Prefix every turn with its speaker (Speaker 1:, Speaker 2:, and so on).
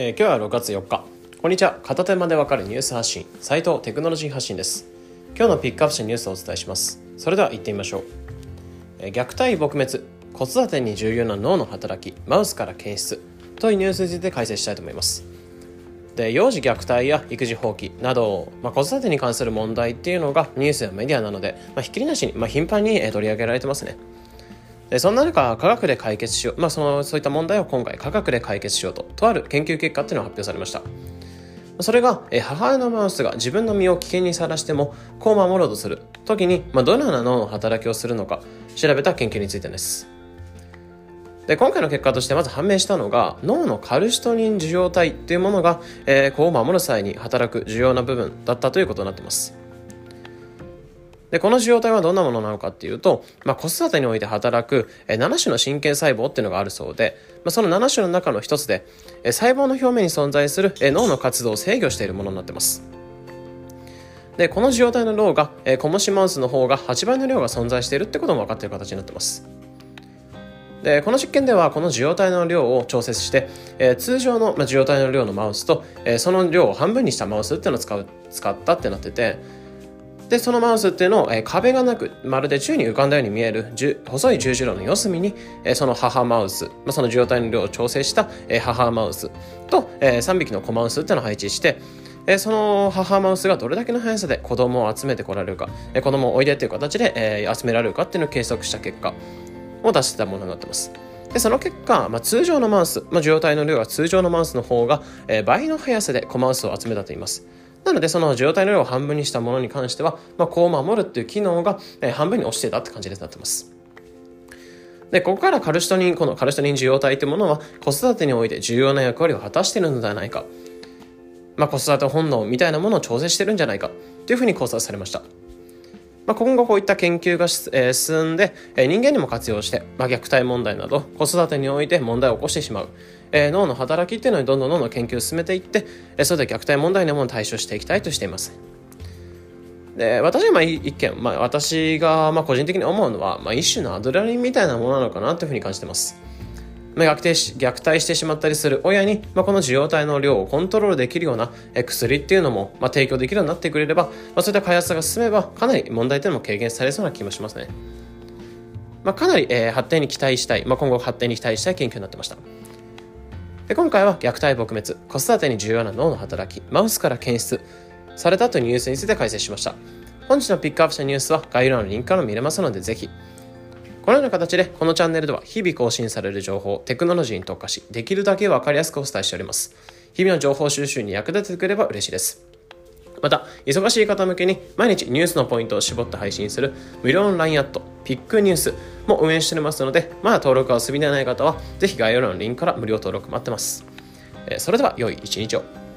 Speaker 1: えー、今日は6月4日。こんにちは。片手間でわかるニュース発信。斉藤テクノロジー発信です。今日のピックアップしたニュースをお伝えします。それでは行ってみましょう、えー、虐待撲滅。子育てに重要な脳の働き。マウスから検出。というニュースについて解説したいと思います。で幼児虐待や育児放棄。など、まあ、子育てに関する問題っていうのがニュースやメディアなので、まあ、ひっきりなしに、まあ、頻繁に取り上げられてますね。でそんな中科学で解決しよう、まあ、そのそういった問題を今回科学で解決しようととある研究結果っていうのが発表されました。それが母親のマウスが自分の身を危険にさらしてもこう守ろうとする時に、まあ、どのような脳の働きをするのか調べた研究についてです。で今回の結果としてまず判明したのが脳のカルシトニン受容体というものが、えー、子を守る際に働く重要な部分だったということになってます。で、この受容体はどんなものなのかっていうと、まあ、子育てにおいて働く7種の神経細胞っていうのがあるそうで、まあ、その7種の中の一つで、細胞の表面に存在する脳の活動を制御しているものになってます。で、この受容体の量が、コモシマウスの方が8倍の量が存在しているってことも分かっている形になってます。でこの実験ではこの受容体の量を調節して、えー、通常の、まあ、受容体の量のマウスと、えー、その量を半分にしたマウスっていうのを使う使ったってなっててでそのマウスっていうのを、えー、壁がなくまるで宙に浮かんだように見える細い十字路の四隅に、えー、その母マウス、まあ、その受容体の量を調整した、えー、母マウスと、えー、3匹の子マウスっていうのを配置してえ、その母マウスがどれだけの速さで子供を集めてこられるか、え、子供をおいでという形で、え、集められるかっていうのを計測した結果を出してたものになってます。でその結果、まあ、通常のマウス、まあ、受容体の量が通常のマウスの方が、え、倍の速さで子マウスを集めたといいます。なので、その受容体の量を半分にしたものに関しては、まあ、こう守るっていう機能が、半分に落ちてたって感じになってます。で、ここからカルシトニン、このカルシトニン受容体というものは子育てにおいて重要な役割を果たしているのではないか。まあ、子育て本能みたいなものを調整してるんじゃないかというふうに考察されました。まあ、今後こういった研究が、えー、進んで、えー、人間にも活用して、まあ、虐待問題など子育てにおいて問題を起こしてしまう、えー、脳の働きっていうのにどんどんどんどん研究を進めていって、えー、それで虐待問題にも対処していきたいとしています。で私はまあ一見、まあ、私がまあ個人的に思うのは、まあ、一種のアドレナリンみたいなものなのかなというふうに感じてます。虐待し虐待してしまったりする親に、まあ、この受容体の量をコントロールできるような薬っていうのも、まあ、提供できるようになってくれれば、まあ、そういった開発が進めばかなり問題点も軽減されそうな気もしますね。まあ、かなり、えー、発展に期待したい、まあ、今後発展に期待したい研究になってました。で今回は虐待撲滅、子育てに重要な脳の働き、マウスから検出されたというニュースについて解説しました。本日のピックアップしたニュースは概要欄のリンクから見れますので、ぜひこのような形でこのチャンネルでは日々更新される情報、テクノロジーに特化し、できるだけわかりやすくお伝えしております。日々の情報収集に役立ててくれば嬉しいです。また、忙しい方向けに毎日ニュースのポイントを絞って配信する無料の LINE アット、ピックニュースも運営しておりますので、まだ登録が済みでない方は、ぜひ概要欄のリンクから無料登録待ってます。それでは良い一日を。